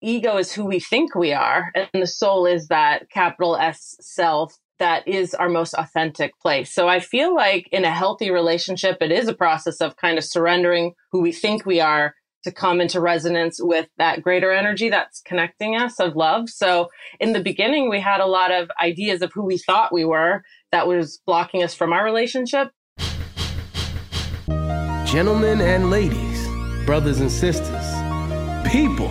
Ego is who we think we are, and the soul is that capital S self that is our most authentic place. So I feel like in a healthy relationship, it is a process of kind of surrendering who we think we are to come into resonance with that greater energy that's connecting us of love. So in the beginning, we had a lot of ideas of who we thought we were that was blocking us from our relationship. Gentlemen and ladies, brothers and sisters, people,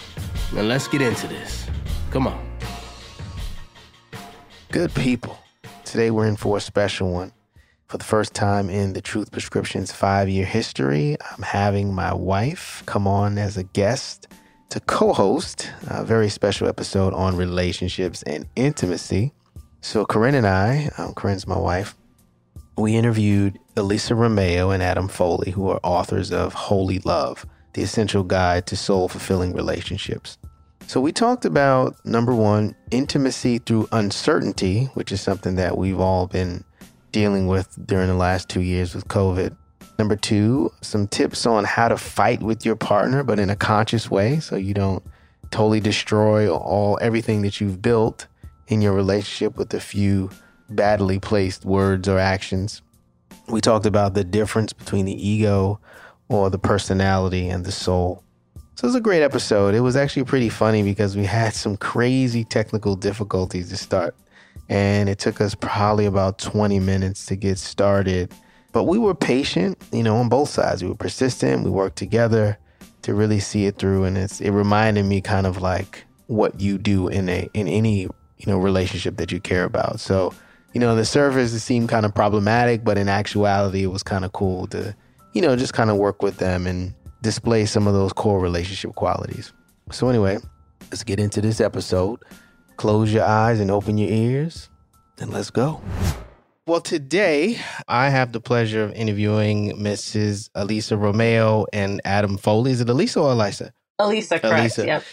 and let's get into this. Come on. Good people. Today we're in for a special one. For the first time in the Truth Prescription's five year history, I'm having my wife come on as a guest to co host a very special episode on relationships and intimacy. So, Corinne and I, um, Corinne's my wife, we interviewed Elisa Romeo and Adam Foley, who are authors of Holy Love, the essential guide to soul fulfilling relationships. So, we talked about number one, intimacy through uncertainty, which is something that we've all been dealing with during the last two years with COVID. Number two, some tips on how to fight with your partner, but in a conscious way, so you don't totally destroy all everything that you've built in your relationship with a few badly placed words or actions. We talked about the difference between the ego or the personality and the soul. So it was a great episode. It was actually pretty funny because we had some crazy technical difficulties to start and it took us probably about 20 minutes to get started. But we were patient, you know, on both sides. We were persistent. We worked together to really see it through, and it's it reminded me kind of like what you do in a in any you know relationship that you care about. So, you know, the surface it seemed kind of problematic, but in actuality, it was kind of cool to you know just kind of work with them and display some of those core relationship qualities. So anyway, let's get into this episode. Close your eyes and open your ears, and let's go. Well, today I have the pleasure of interviewing Mrs. Elisa Romeo and Adam Foley. Is it Elisa or Elisa? Elisa, correct. Elisa. Yep.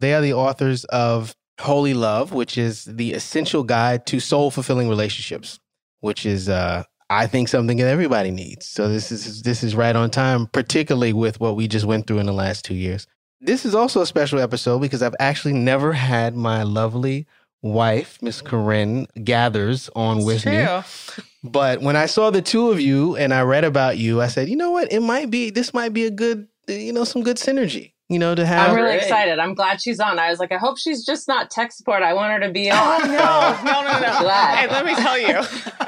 They are the authors of Holy Love, which is the essential guide to soul fulfilling relationships, which is uh, I think something that everybody needs. So this is this is right on time, particularly with what we just went through in the last two years. This is also a special episode because I've actually never had my lovely wife, Miss Corinne Gathers, on with true. me. But when I saw the two of you and I read about you, I said, you know what? It might be, this might be a good, you know, some good synergy you know, to have. I'm really excited. I'm glad she's on. I was like, I hope she's just not tech support. I want her to be oh, on. Oh, no, no, no, no. glad. Hey, let me tell you,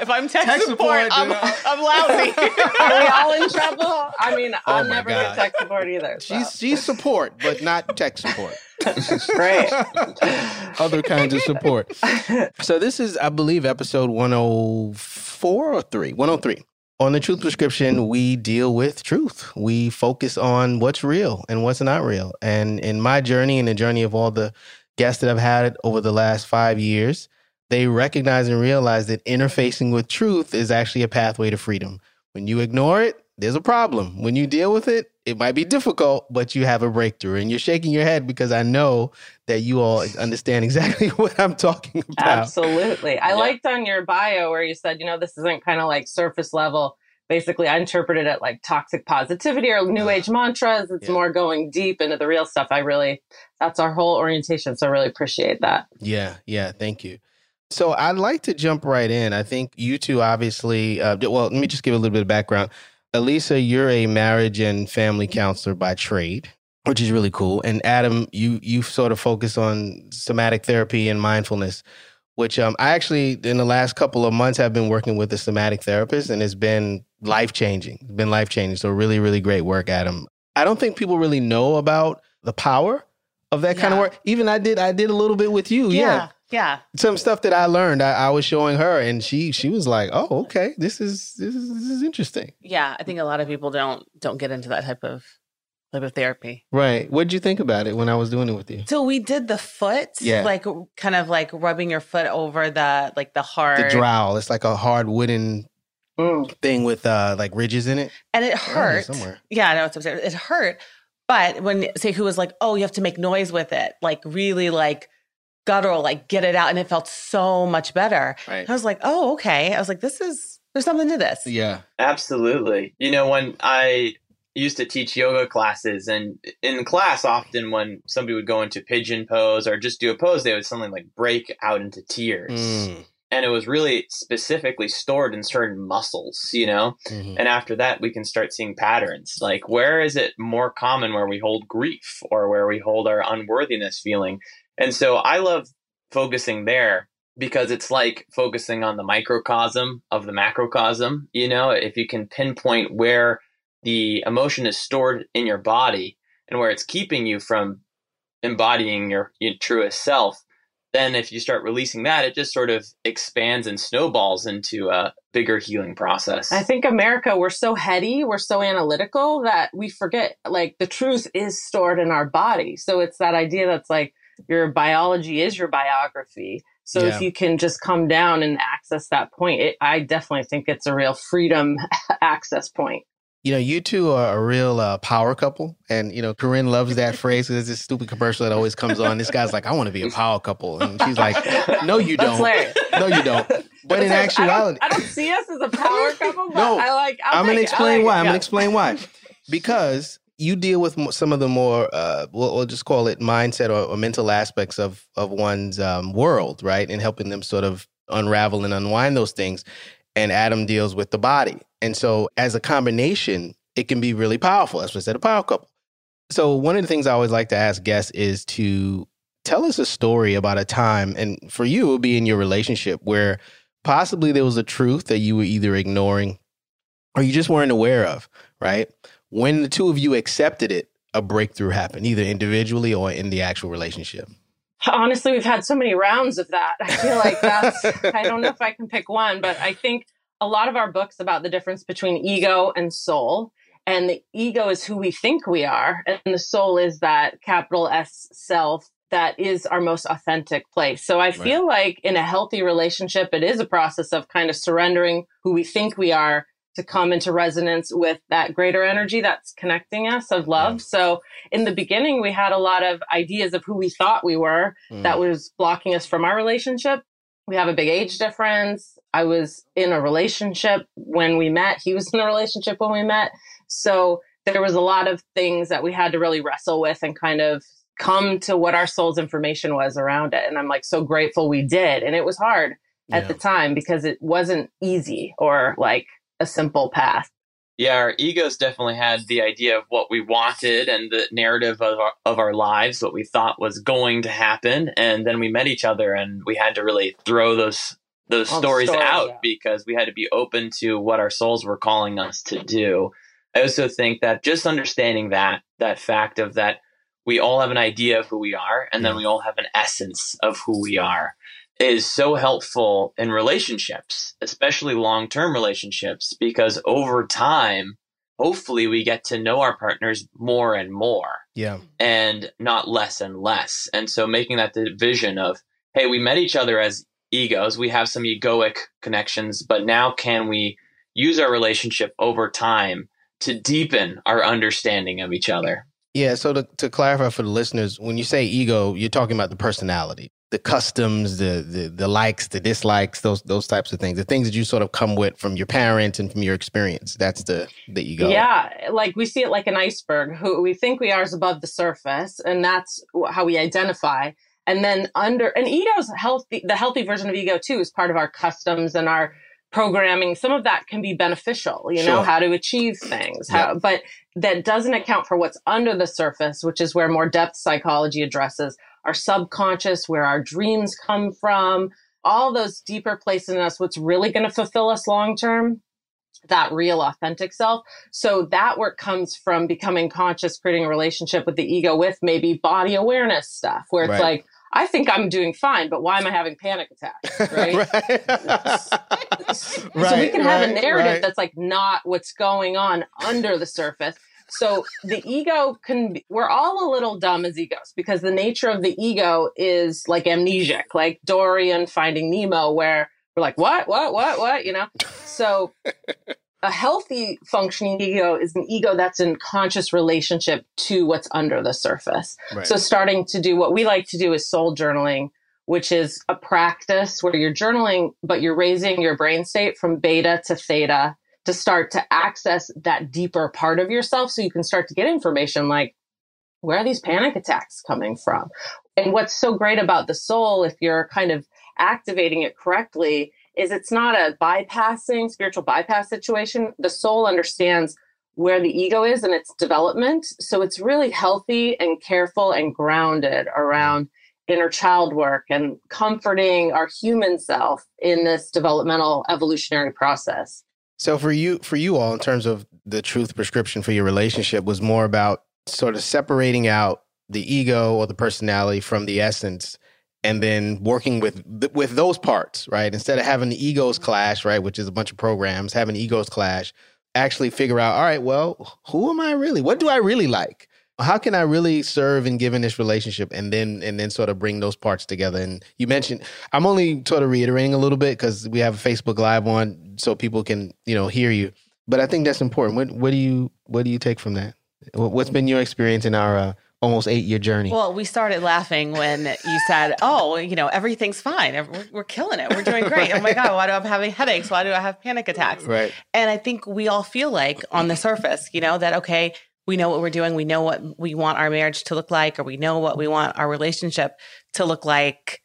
if I'm tech, tech support, support I'm, I'm lousy. Are we all in trouble? I mean, oh I'll never God. get tech support either. So. She's she's support, but not tech support. Great. Other kinds of support. So this is, I believe, episode 104 or 3? 103. On the Truth Prescription, we deal with truth. We focus on what's real and what's not real. And in my journey and the journey of all the guests that I've had over the last five years, they recognize and realize that interfacing with truth is actually a pathway to freedom. When you ignore it, there's a problem. When you deal with it, it might be difficult, but you have a breakthrough. And you're shaking your head because I know that you all understand exactly what I'm talking about. Absolutely. I yeah. liked on your bio where you said, you know, this isn't kind of like surface level. Basically, I interpreted it like toxic positivity or new age mantras. It's yeah. more going deep into the real stuff. I really, that's our whole orientation. So I really appreciate that. Yeah. Yeah. Thank you. So I'd like to jump right in. I think you two obviously, uh, well, let me just give a little bit of background. Elisa, you're a marriage and family counselor by trade, which is really cool. And Adam, you you sort of focus on somatic therapy and mindfulness, which um, I actually, in the last couple of months, have been working with a somatic therapist, and it's been life changing. It's been life changing. So, really, really great work, Adam. I don't think people really know about the power of that yeah. kind of work. Even I did, I did a little bit with you. Yeah. yeah. Yeah. Some stuff that I learned, I, I, was showing her, and she she was like, "Oh, okay, this is this is this is interesting." Yeah, I think a lot of people don't don't get into that type of type of therapy. Right. What did you think about it when I was doing it with you? So we did the foot, yeah, like kind of like rubbing your foot over the like the hard the trowel. It's like a hard wooden mm. thing with uh like ridges in it, and it hurt somewhere. Yeah, know it's upstairs. It hurt, but when say who was like, "Oh, you have to make noise with it," like really like guttural, like get it out. And it felt so much better. Right. I was like, oh, okay. I was like, this is, there's something to this. Yeah. Absolutely. You know, when I used to teach yoga classes and in class often when somebody would go into pigeon pose or just do a pose they would suddenly like break out into tears mm. and it was really specifically stored in certain muscles you know mm-hmm. and after that we can start seeing patterns like where is it more common where we hold grief or where we hold our unworthiness feeling and so I love focusing there because it's like focusing on the microcosm of the macrocosm. You know, if you can pinpoint where the emotion is stored in your body and where it's keeping you from embodying your, your truest self, then if you start releasing that, it just sort of expands and snowballs into a bigger healing process. I think America, we're so heady, we're so analytical that we forget like the truth is stored in our body. So it's that idea that's like, your biology is your biography. So yeah. if you can just come down and access that point, it, I definitely think it's a real freedom access point. You know, you two are a real uh, power couple. And, you know, Corinne loves that phrase because this stupid commercial that always comes on. This guy's like, I want to be a power couple. And she's like, No, you don't. No, you don't. But in actuality, I don't, I don't, see us as a power couple, no, I like, i am going to explain like why. I'm going to explain why. Because you deal with some of the more uh, we'll, we'll, just call it mindset or, or, mental aspects of of one's um, world, right, and helping them sort of unravel and unwind those things. And Adam deals with the body, and so as a combination, it can be really powerful. That's what I said, a power couple. So one of the things I always like to ask guests is to tell us a story about a time, and for you, it would be in your relationship where possibly there was a truth that you were either ignoring or you just weren't aware of, right? When the two of you accepted it, a breakthrough happened, either individually or in the actual relationship? Honestly, we've had so many rounds of that. I feel like that's, I don't know if I can pick one, but I think a lot of our books about the difference between ego and soul. And the ego is who we think we are, and the soul is that capital S self that is our most authentic place. So I feel right. like in a healthy relationship, it is a process of kind of surrendering who we think we are to come into resonance with that greater energy that's connecting us of love. Yeah. So in the beginning, we had a lot of ideas of who we thought we were mm. that was blocking us from our relationship. We have a big age difference. I was in a relationship when we met. He was in a relationship when we met. So there was a lot of things that we had to really wrestle with and kind of come to what our soul's information was around it. And I'm like so grateful we did. And it was hard at yeah. the time because it wasn't easy or like a simple path. Yeah, our egos definitely had the idea of what we wanted and the narrative of our, of our lives, what we thought was going to happen, and then we met each other, and we had to really throw those those stories, stories, out yeah. because we had to be open to what our souls were calling us to do. I also think that just understanding that that fact of that we all have an idea of who we are, and then mm. we all have an essence of who we are is so helpful in relationships, especially long term relationships, because over time, hopefully we get to know our partners more and more. Yeah. And not less and less. And so making that division of, hey, we met each other as egos, we have some egoic connections, but now can we use our relationship over time to deepen our understanding of each other? Yeah. So to, to clarify for the listeners, when you say ego, you're talking about the personality the customs, the, the the likes, the dislikes, those those types of things, the things that you sort of come with from your parents and from your experience. That's the the ego. Yeah, like we see it like an iceberg. Who we think we are is above the surface, and that's how we identify. And then under and ego's healthy, the healthy version of ego too is part of our customs and our programming. Some of that can be beneficial, you know, sure. how to achieve things, how, but that doesn't account for what's under the surface, which is where more depth psychology addresses our subconscious, where our dreams come from, all those deeper places in us, what's really going to fulfill us long term, that real authentic self. So that work comes from becoming conscious, creating a relationship with the ego with maybe body awareness stuff, where it's right. like, I think I'm doing fine, but why am I having panic attacks? Right. right. so right, we can have a narrative that's like not what's going on under the surface. So the ego can, be, we're all a little dumb as egos because the nature of the ego is like amnesiac, like Dory and Finding Nemo, where we're like, what, what, what, what, you know? So a healthy functioning ego is an ego that's in conscious relationship to what's under the surface. Right. So starting to do what we like to do is soul journaling, which is a practice where you're journaling, but you're raising your brain state from beta to theta to start to access that deeper part of yourself so you can start to get information like where are these panic attacks coming from? And what's so great about the soul if you're kind of activating it correctly is it's not a bypassing spiritual bypass situation. The soul understands where the ego is in its development. So it's really healthy and careful and grounded around inner child work and comforting our human self in this developmental evolutionary process so for you, for you all, in terms of the truth prescription for your relationship, was more about sort of separating out the ego or the personality from the essence, and then working with with those parts, right? Instead of having the egos clash, right, which is a bunch of programs, having egos clash, actually figure out, all right, well, who am I really? What do I really like? How can I really serve and give in this relationship and then and then sort of bring those parts together? And you mentioned I'm only sort of reiterating a little bit because we have a Facebook Live on so people can, you know, hear you. But I think that's important. What what do you what do you take from that? What's been your experience in our uh, almost eight year journey? Well, we started laughing when you said, "Oh, you know, everything's fine. We're, we're killing it. We're doing great. right. Oh my god, why do I have headaches? Why do I have panic attacks?" Right. And I think we all feel like on the surface, you know, that okay, we know what we're doing. We know what we want our marriage to look like, or we know what we want our relationship to look like.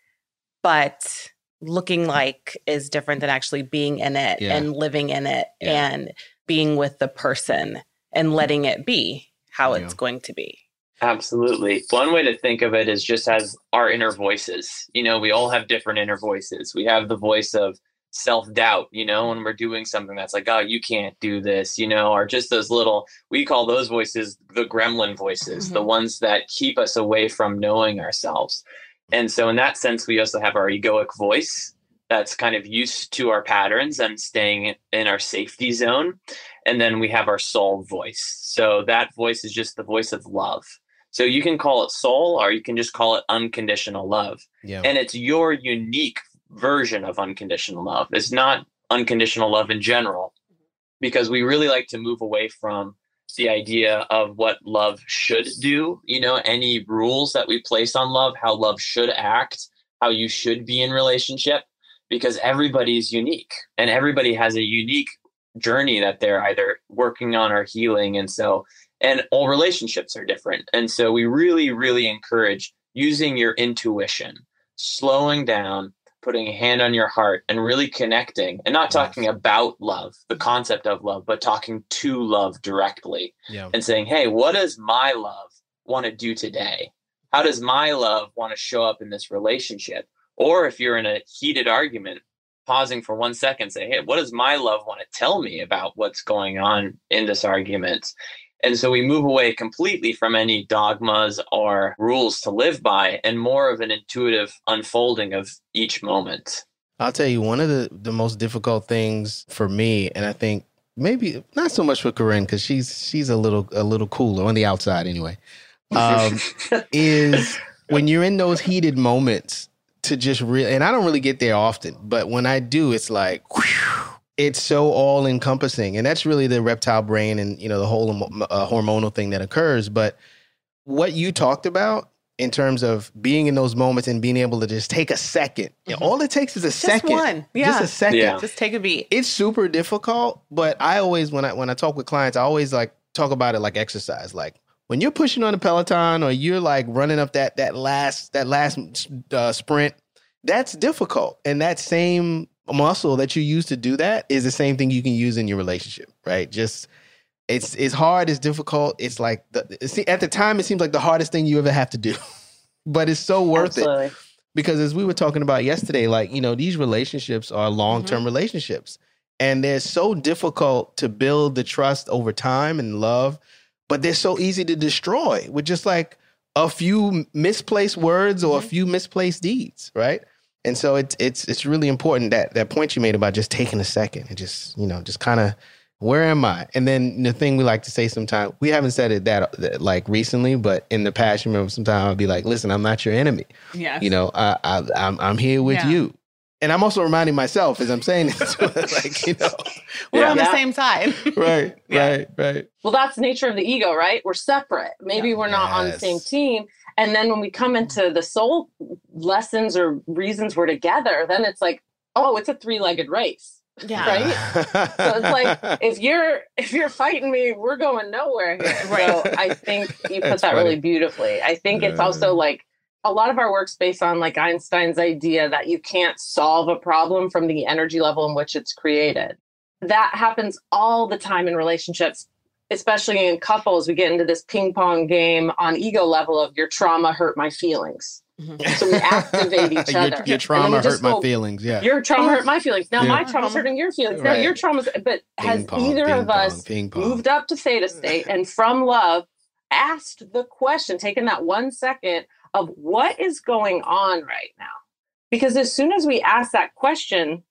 But looking like is different than actually being in it yeah. and living in it yeah. and being with the person and letting it be how yeah. it's going to be. Absolutely. One way to think of it is just as our inner voices. You know, we all have different inner voices. We have the voice of self doubt, you know, when we're doing something that's like, oh, you can't do this, you know, or just those little, we call those voices the gremlin voices, mm-hmm. the ones that keep us away from knowing ourselves. And so, in that sense, we also have our egoic voice that's kind of used to our patterns and staying in our safety zone. And then we have our soul voice. So, that voice is just the voice of love. So, you can call it soul or you can just call it unconditional love. Yeah. And it's your unique version of unconditional love. It's not unconditional love in general, because we really like to move away from the idea of what love should do, you know, any rules that we place on love, how love should act, how you should be in relationship, because everybody's unique and everybody has a unique journey that they're either working on or healing. And so, and all relationships are different. And so we really, really encourage using your intuition, slowing down, putting a hand on your heart and really connecting and not talking about love, the concept of love, but talking to love directly yeah. and saying, Hey, what does my love want to do today? How does my love want to show up in this relationship? Or if you're in a heated argument, pausing for one second, say, Hey, what does my love want to tell me about what's going on in this argument? And so we move away completely from any dogmas or rules to live by and more of an intuitive unfolding of each moment. I'll tell you, one of the, the most difficult things for me, and I think maybe not so much for Corinne, because she's she's a little a little cooler on the outside anyway, um, is when you're in those heated moments to just really and I don't really get there often, but when I do, it's like whew, it's so all encompassing and that's really the reptile brain and you know the whole uh, hormonal thing that occurs. But what you talked about in terms of being in those moments and being able to just take a 2nd mm-hmm. all it takes is a just second. one. Yeah. just a second. Yeah. just take a beat. It's super difficult but i always when i when i talk with clients i always like talk about it like exercise. Like when you're pushing on a peloton or you're like running up that that last that last uh, sprint that's difficult. And that same muscle that you use to do that is the same thing you can use in your relationship, right? Just it's it's hard, it's difficult. It's like the, at the time it seems like the hardest thing you ever have to do, but it's so worth Absolutely. it because as we were talking about yesterday, like, you know, these relationships are long term mm-hmm. relationships and they're so difficult to build the trust over time and love, but they're so easy to destroy with just like a few misplaced words or mm-hmm. a few misplaced deeds, right? And so it's it's it's really important that that point you made about just taking a second and just you know just kind of where am I? And then the thing we like to say sometimes, we haven't said it that, that like recently, but in the past, you remember sometimes I'll be like, listen, I'm not your enemy. Yeah. You know, I, I, am I'm, I'm here with yeah. you. And I'm also reminding myself as I'm saying it, like, you know, we're yeah. on the same side. right, yeah. right, right. Well, that's the nature of the ego, right? We're separate. Maybe we're not yes. on the same team. And then when we come into the soul lessons or reasons we're together, then it's like, oh, it's a three legged race yeah. Right. so it's like if you're if you're fighting me, we're going nowhere here. Right. So I think you put that funny. really beautifully. I think it's also like a lot of our work's based on like Einstein's idea that you can't solve a problem from the energy level in which it's created. That happens all the time in relationships, especially in couples. We get into this ping pong game on ego level of your trauma hurt my feelings. Mm-hmm. So we activate each other. Your, your trauma hurt go, my feelings. Yeah. Your trauma hurt my feelings. Now yeah. my trauma's hurting your feelings. Now right. your trauma's. But ping has pong, either of pong, us moved up to theta state and from love asked the question, taken that one second of what is going on right now? Because as soon as we ask that question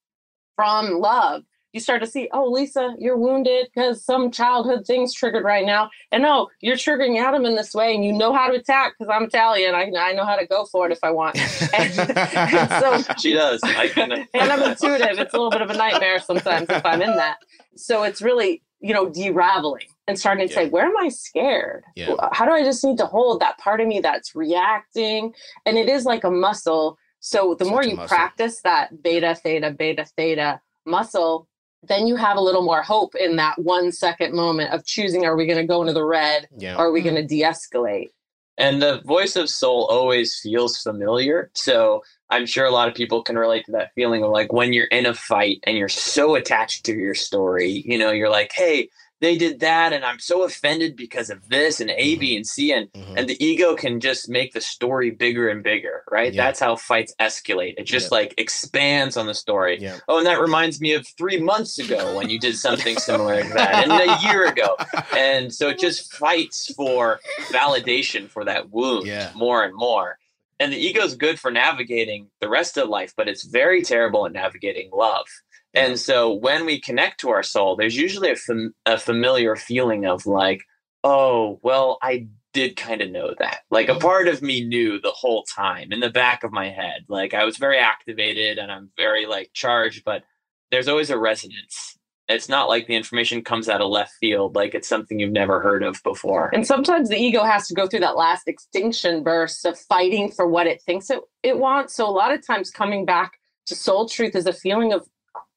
from love, you start to see, oh, Lisa, you're wounded because some childhood things triggered right now. And oh, you're triggering Adam in this way, and you know how to attack because I'm Italian. I, I know how to go for it if I want. And, and so she does. and I'm intuitive. It's a little bit of a nightmare sometimes if I'm in that. So it's really, you know, deraveling and starting to yeah. say, where am I scared? Yeah. How do I just need to hold that part of me that's reacting? And it is like a muscle. So the Such more you practice that beta, theta, beta, theta muscle, then you have a little more hope in that one second moment of choosing are we going to go into the red yeah. or are we mm-hmm. going to de-escalate and the voice of soul always feels familiar so i'm sure a lot of people can relate to that feeling of like when you're in a fight and you're so attached to your story you know you're like hey they did that and i'm so offended because of this and a b mm-hmm. and c and mm-hmm. and the ego can just make the story bigger and bigger right yeah. that's how fights escalate it just yeah. like expands on the story yeah. oh and that reminds me of three months ago when you did something similar like that and a year ago and so it just fights for validation for that wound more and more and the ego is good for navigating the rest of life but it's very terrible at navigating love and so when we connect to our soul, there's usually a, fam- a familiar feeling of like, oh, well, I did kind of know that. Like a mm-hmm. part of me knew the whole time in the back of my head. Like I was very activated and I'm very like charged, but there's always a resonance. It's not like the information comes out of left field, like it's something you've never heard of before. And sometimes the ego has to go through that last extinction burst of fighting for what it thinks it, it wants. So a lot of times coming back to soul truth is a feeling of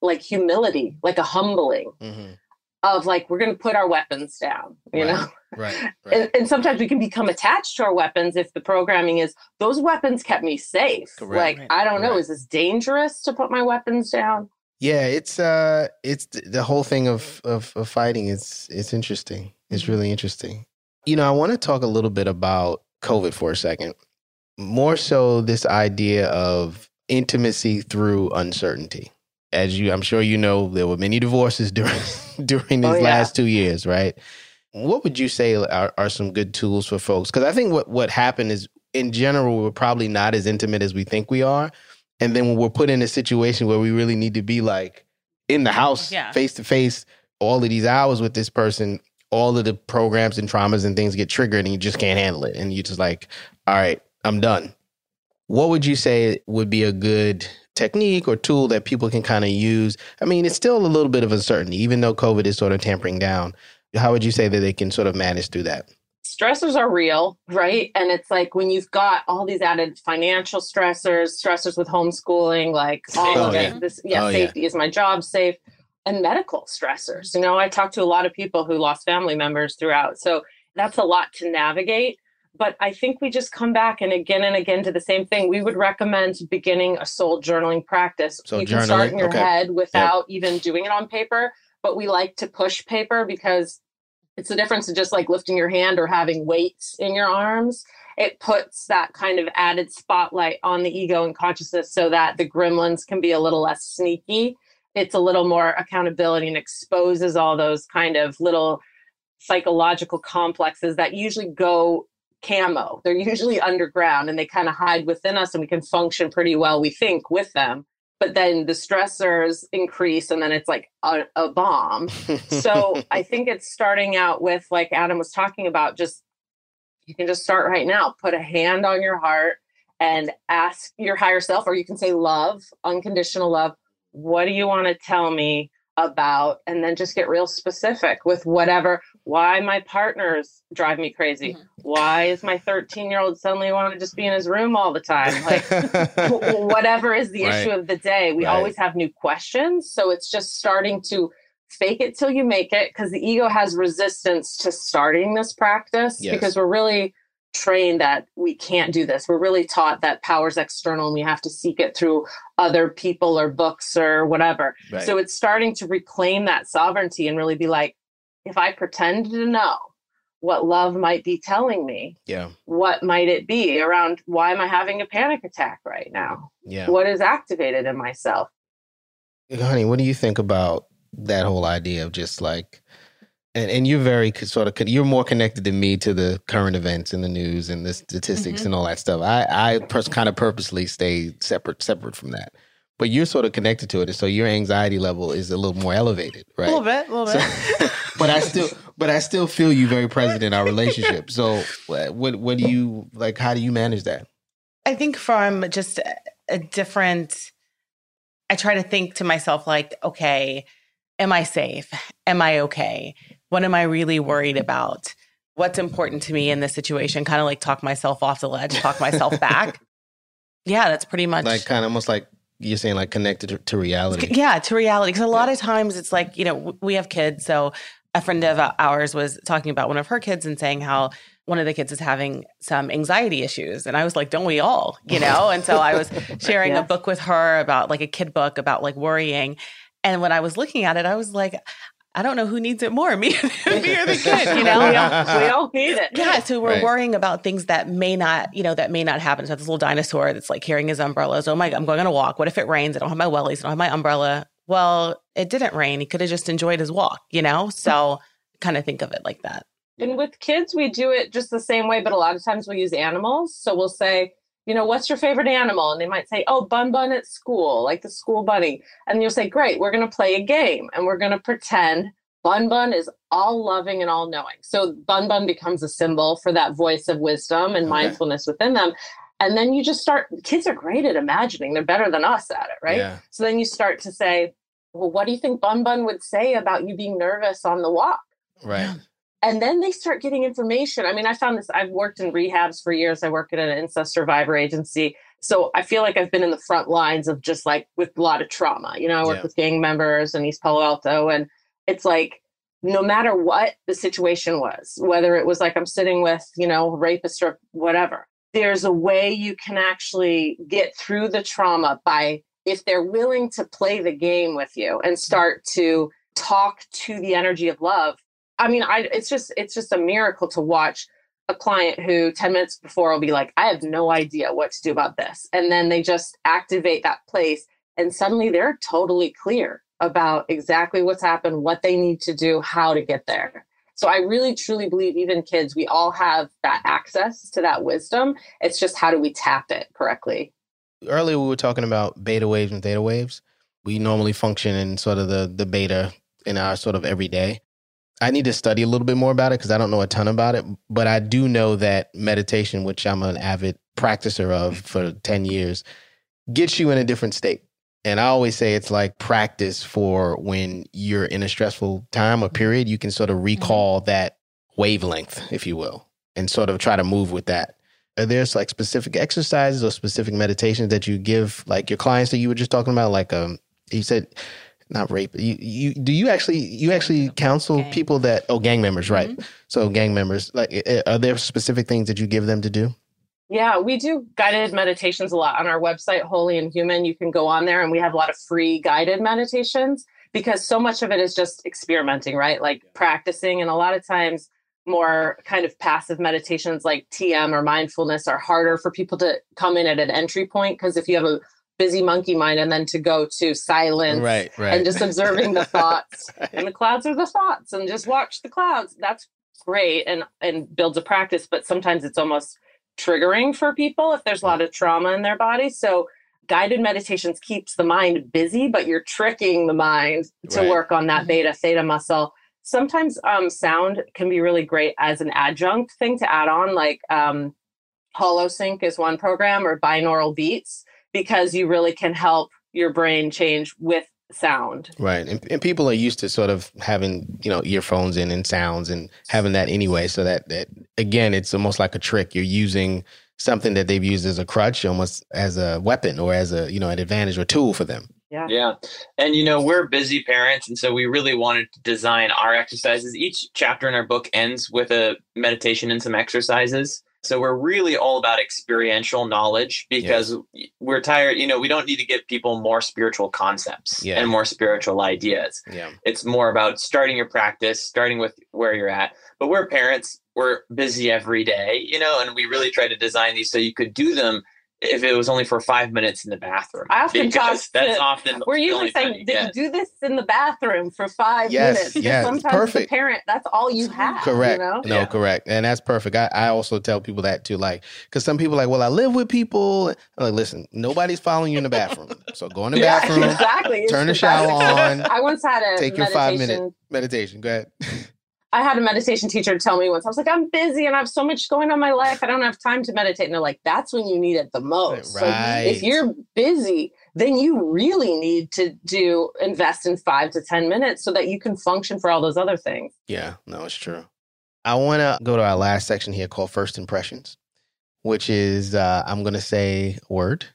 like humility, like a humbling mm-hmm. of like we're going to put our weapons down, you right. know. Right. right. And, and, sometimes we can become attached to our weapons if the programming is those weapons kept me safe. Correct. Like right. I don't know, is this dangerous to put my weapons down? Yeah, it's uh, it's the whole thing of of, of fighting. It's it's interesting. It's mm-hmm. really interesting. You know, I want to talk a little bit about COVID for a second. More so, this idea of intimacy through uncertainty as you I'm sure you know, there were many divorces during during these oh, yeah. last two years, right? What would you say are, are some good tools for folks? Because I think what what happened is, in general, we're probably not as intimate as we think we are, and then when we're put in a situation where we really need to be like in the house, face to face, all of these hours with this person, all of the programs and traumas and things get triggered, and you just can't handle it, and you just like, all right, I'm done. What would you say would be a good technique or tool that people can kind of use? I mean, it's still a little bit of uncertainty, even though COVID is sort of tampering down. How would you say that they can sort of manage through that? Stressors are real, right? And it's like when you've got all these added financial stressors, stressors with homeschooling, like oh, all oh, of yeah. This, yeah, oh, safety yeah. is my job safe, and medical stressors. You know, I talked to a lot of people who lost family members throughout. So that's a lot to navigate but I think we just come back and again and again to the same thing. We would recommend beginning a soul journaling practice. You can start in your okay. head without yep. even doing it on paper, but we like to push paper because It's the difference of just like lifting your hand or having weights in your arms. It puts that kind of added spotlight on the ego and consciousness so that the gremlins can be a little less sneaky. It's a little more accountability and exposes all those kind of little psychological complexes that usually go camo. They're usually underground and they kind of hide within us and we can function pretty well, we think, with them. But then the stressors increase and then it's like a, a bomb. so I think it's starting out with, like Adam was talking about, just you can just start right now. Put a hand on your heart and ask your higher self, or you can say love, unconditional love. What do you want to tell me about and then just get real specific with whatever why my partners drive me crazy mm-hmm. why is my 13 year old suddenly want to just be in his room all the time like whatever is the right. issue of the day we right. always have new questions so it's just starting to fake it till you make it because the ego has resistance to starting this practice yes. because we're really trained that we can't do this. We're really taught that power's external and we have to seek it through other people or books or whatever. Right. So it's starting to reclaim that sovereignty and really be like, if I pretend to know what love might be telling me, yeah, what might it be around why am I having a panic attack right now? Yeah. What is activated in myself? Honey, what do you think about that whole idea of just like and, and you're very sort of you're more connected than me to the current events and the news and the statistics mm-hmm. and all that stuff. I I pers- kind of purposely stay separate separate from that. But you're sort of connected to it, so your anxiety level is a little more elevated, right? A little bit, a little bit. So, but I still, but I still feel you very present in our relationship. So, what, what do you like? How do you manage that? I think from just a different. I try to think to myself like, okay, am I safe? Am I okay? What am I really worried about? What's important to me in this situation? Kind of like talk myself off the ledge, talk myself back. Yeah, that's pretty much like kind of almost like you're saying like connected to, to reality. Yeah, to reality. Because a lot of times it's like, you know, we have kids. So a friend of ours was talking about one of her kids and saying how one of the kids is having some anxiety issues. And I was like, don't we all, you know? And so I was sharing yes. a book with her about like a kid book about like worrying. And when I was looking at it, I was like, I don't know who needs it more, me, me or the kid, you know? we, all, we all need it. Yeah. So we're right. worrying about things that may not, you know, that may not happen. So this little dinosaur that's like carrying his umbrellas. Oh my God, I'm going on a walk. What if it rains? I don't have my wellies. I don't have my umbrella. Well, it didn't rain. He could have just enjoyed his walk, you know? So kind of think of it like that. And with kids, we do it just the same way, but a lot of times we'll use animals. So we'll say, you know, what's your favorite animal? And they might say, oh, Bun Bun at school, like the school bunny. And you'll say, great, we're going to play a game and we're going to pretend Bun Bun is all loving and all knowing. So Bun Bun becomes a symbol for that voice of wisdom and okay. mindfulness within them. And then you just start, kids are great at imagining. They're better than us at it, right? Yeah. So then you start to say, well, what do you think Bun Bun would say about you being nervous on the walk? Right. And then they start getting information. I mean, I found this, I've worked in rehabs for years. I work at an incest survivor agency. So I feel like I've been in the front lines of just like with a lot of trauma. You know, I work yeah. with gang members in East Palo Alto and it's like no matter what the situation was, whether it was like I'm sitting with, you know, rapist or whatever, there's a way you can actually get through the trauma by if they're willing to play the game with you and mm. start to talk to the energy of love. I mean, I it's just it's just a miracle to watch a client who 10 minutes before will be like, I have no idea what to do about this. And then they just activate that place and suddenly they're totally clear about exactly what's happened, what they need to do, how to get there. So I really truly believe even kids, we all have that access to that wisdom. It's just how do we tap it correctly? Earlier we were talking about beta waves and theta waves. We normally function in sort of the the beta in our sort of everyday. I need to study a little bit more about it because I don't know a ton about it, but I do know that meditation, which I'm an avid practicer of for 10 years, gets you in a different state. And I always say it's like practice for when you're in a stressful time or period, you can sort of recall mm-hmm. that wavelength, if you will, and sort of try to move with that. Are there like specific exercises or specific meditations that you give like your clients that you were just talking about? Like um you said not rape. You you do you actually you actually counsel gang. people that oh gang members, right. Mm-hmm. So gang members, like are there specific things that you give them to do? Yeah, we do guided meditations a lot on our website, Holy and Human. You can go on there and we have a lot of free guided meditations because so much of it is just experimenting, right? Like practicing. And a lot of times, more kind of passive meditations like TM or mindfulness are harder for people to come in at an entry point because if you have a busy monkey mind and then to go to silence right, right. and just observing the thoughts right. and the clouds are the thoughts and just watch the clouds that's great and and builds a practice but sometimes it's almost triggering for people if there's a lot of trauma in their body so guided meditations keeps the mind busy but you're tricking the mind to right. work on that mm-hmm. beta theta muscle sometimes um, sound can be really great as an adjunct thing to add on like um, holosync is one program or binaural beats because you really can help your brain change with sound. Right. And, and, people are used to sort of having, you know, earphones in and sounds and having that anyway. So that, that again, it's almost like a trick. You're using something that they've used as a crutch, almost as a weapon or as a, you know, an advantage or tool for them. Yeah. Yeah. And, you know, we're busy parents. And so we really wanted to design our exercises. Each chapter in our book ends with a meditation and some exercises. So we're really all about experiential knowledge because yeah. we're tired. You know, we don't need to give people more spiritual concepts yeah. and more spiritual ideas. Yeah. It's more about starting your practice, starting with where you're at. But we're parents, we're busy every day, you know, and we really try to design these so you could do them if it was only for five minutes in the bathroom. I often talk that's often we're usually saying do this in the bathroom for five yes, minutes. Yes, sometimes perfect. parent, that's all you have. Correct. You know? No, yeah. correct. And that's perfect. I, I also tell people that too. Like, because some people like, well, I live with people. I'm like, listen, nobody's following you in the bathroom. So go in the yeah, bathroom. Exactly. Turn the shower on. I once had a take your five minute meditation. Go ahead. I had a meditation teacher tell me once, I was like, I'm busy and I have so much going on in my life. I don't have time to meditate. And they're like, that's when you need it the most. Right. So if you're busy, then you really need to do invest in five to 10 minutes so that you can function for all those other things. Yeah, no, it's true. I want to go to our last section here called First Impressions, which is uh, I'm going to say word.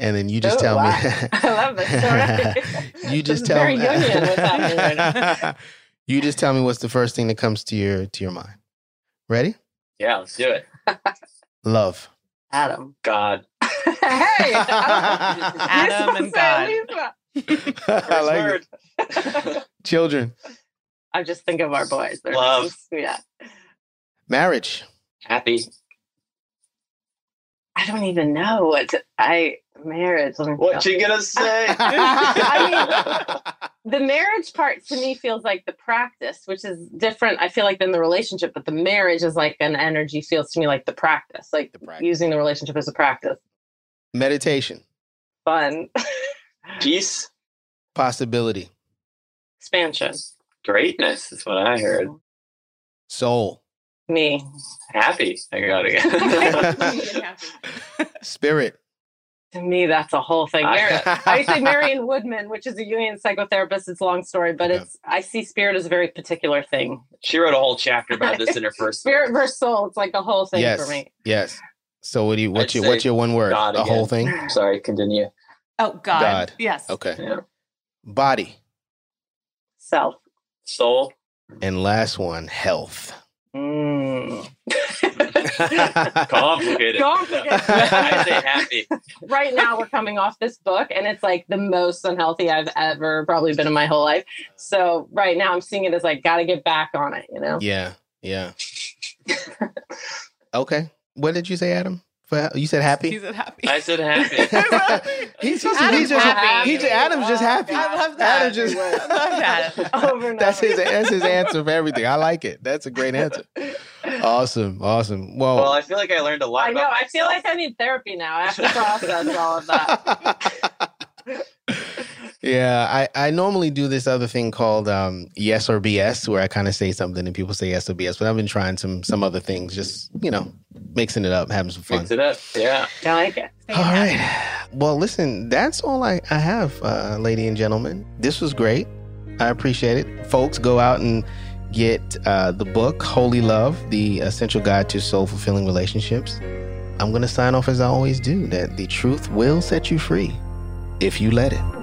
And then you just oh, tell wow. me. I love this. you just tell very me. Jungian what's happening right now. You just tell me what's the first thing that comes to your to your mind. Ready? Yeah, let's do it. Love. Adam. God. hey, Adam and God. I like it. Children. I just think of our boys. They're Love. Just, yeah. Marriage. Happy. I don't even know what to, I marriage. What you gonna say? I mean, the marriage part to me feels like the practice, which is different. I feel like than the relationship, but the marriage is like an energy. Feels to me like the practice, like The practice. using the relationship as a practice. Meditation. Fun, Peace. Possibility. expansion. Greatness is what I heard. Soul. Me, Happy. I got it. Spirit. To me, that's a whole thing. I say Marion Woodman, which is a Jungian psychotherapist. It's a long story, but Okay. it's I see spirit as a very particular thing. she wrote a whole chapter about this in her first book. Spirit versus soul. It's like a whole thing yes. for me. Yes. So what do you what's I'd your what's your one word? God The again. whole thing? Sorry, continue. Oh God. God. Yes. Okay. Yeah. Body. Self. Soul. And last one, health. Mm. Complicated. Complicated. I say happy. right now we're coming off this book and it's like the most unhealthy I've ever probably been in my whole life. So right now I'm seeing it as like gotta get back on it, you know? Yeah. Yeah. okay. What did you say, Adam? For, you said happy? He said happy. I said happy. he's, he's, Adam's he's just happy. he's Adam's just happy. I love that. Adam just I love that. Over and that's his that's his answer for everything. I like it. That's a great answer. Awesome, awesome. Well, Well, I feel like I learned a lot. I know. I feel like I need therapy now. I have to process all of that. yeah, I, I normally do this other thing called um, yes or BS, where I kind of say something and people say yes or BS. But I've been trying some some other things, just you know, mixing it up, having some fun. Mix it up. Yeah. I like it. All right. Well, listen, that's all I, I have, uh, lady and gentlemen. This was great. I appreciate it. Folks, go out and get uh, the book, Holy Love The Essential Guide to Soul Fulfilling Relationships. I'm going to sign off as I always do that the truth will set you free if you let it.